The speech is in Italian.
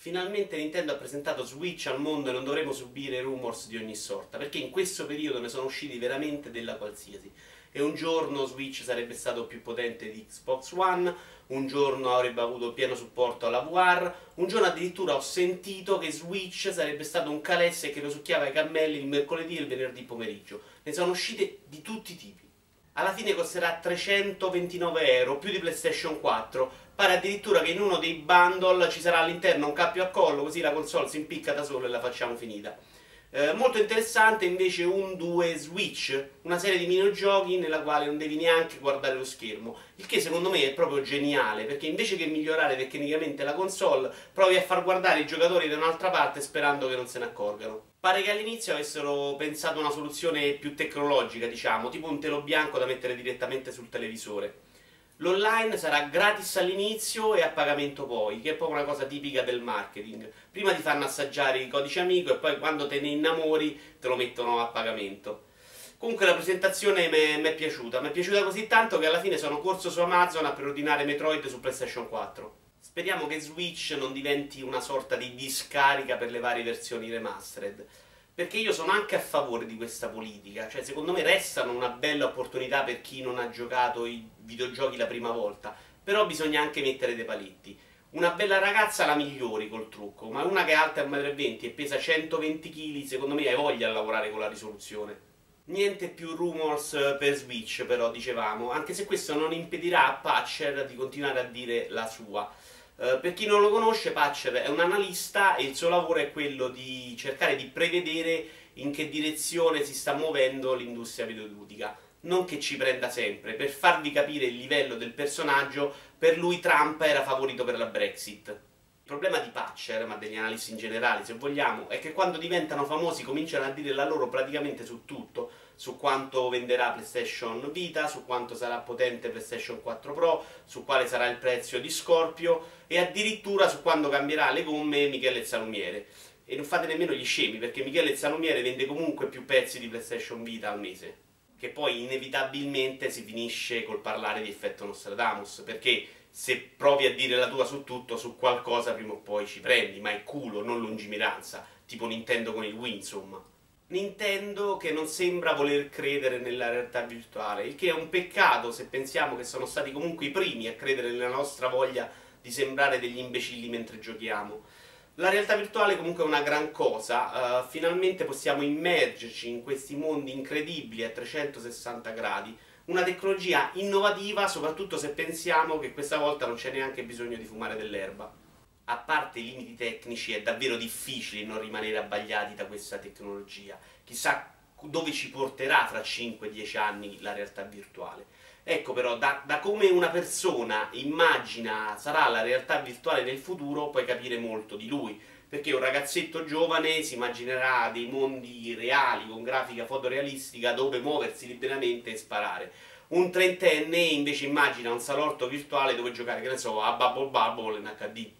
Finalmente Nintendo ha presentato Switch al mondo e non dovremo subire rumors di ogni sorta, perché in questo periodo ne sono usciti veramente della qualsiasi. E un giorno Switch sarebbe stato più potente di Xbox One, un giorno avrebbe avuto pieno supporto alla VR, un giorno addirittura ho sentito che Switch sarebbe stato un calesse che lo succhiava ai cammelli il mercoledì e il venerdì pomeriggio. Ne sono uscite di tutti i tipi alla fine costerà 329 euro, più di PlayStation 4. Pare addirittura che in uno dei bundle ci sarà all'interno un cappio a collo, così la console si impicca da sola e la facciamo finita. Eh, molto interessante invece un 2 Switch, una serie di minigiochi nella quale non devi neanche guardare lo schermo, il che secondo me è proprio geniale, perché invece che migliorare tecnicamente la console, provi a far guardare i giocatori da un'altra parte sperando che non se ne accorgano. Pare che all'inizio avessero pensato una soluzione più tecnologica, diciamo, tipo un telo bianco da mettere direttamente sul televisore. L'online sarà gratis all'inizio e a pagamento poi, che è proprio una cosa tipica del marketing. Prima ti fanno assaggiare il codice amico e poi quando te ne innamori te lo mettono a pagamento. Comunque la presentazione mi è piaciuta, mi è piaciuta così tanto che alla fine sono corso su Amazon a preordinare Metroid su PlayStation 4. Speriamo che Switch non diventi una sorta di discarica per le varie versioni remastered perché io sono anche a favore di questa politica, cioè secondo me restano una bella opportunità per chi non ha giocato i videogiochi la prima volta, però bisogna anche mettere dei paletti. Una bella ragazza la migliori col trucco, ma una che è alta 1,20 m e pesa 120 kg, secondo me hai voglia a lavorare con la risoluzione. Niente più rumors per Switch, però, dicevamo, anche se questo non impedirà a Patcher di continuare a dire la sua. Uh, per chi non lo conosce, Patcher è un analista e il suo lavoro è quello di cercare di prevedere in che direzione si sta muovendo l'industria videoludica. Non che ci prenda sempre, per farvi capire il livello del personaggio, per lui Trump era favorito per la Brexit. Il problema di Patcher, ma degli analisti in generale, se vogliamo, è che quando diventano famosi cominciano a dire la loro praticamente su tutto su quanto venderà PlayStation Vita, su quanto sarà potente PlayStation 4 Pro, su quale sarà il prezzo di Scorpio e addirittura su quando cambierà le gomme Michele Zalumiere. E non fate nemmeno gli scemi, perché Michele Zalumiere vende comunque più pezzi di PlayStation Vita al mese. Che poi inevitabilmente si finisce col parlare di effetto Nostradamus, perché se provi a dire la tua su tutto, su qualcosa prima o poi ci prendi, ma è culo, non lungimiranza, tipo Nintendo con il Wii, insomma. Nintendo che non sembra voler credere nella realtà virtuale, il che è un peccato se pensiamo che sono stati comunque i primi a credere nella nostra voglia di sembrare degli imbecilli mentre giochiamo. La realtà virtuale comunque è una gran cosa, uh, finalmente possiamo immergerci in questi mondi incredibili a 360 gradi, una tecnologia innovativa soprattutto se pensiamo che questa volta non c'è neanche bisogno di fumare dell'erba a parte i limiti tecnici, è davvero difficile non rimanere abbagliati da questa tecnologia. Chissà dove ci porterà fra 5-10 anni la realtà virtuale. Ecco però, da, da, come una persona immagina sarà la realtà virtuale nel futuro, puoi capire molto di lui. Perché un ragazzetto giovane si immaginerà dei mondi reali, con grafica fotorealistica, dove muoversi liberamente e sparare. Un trentenne invece immagina un salotto virtuale dove giocare, che ne so, a Bubble Bubble in HD.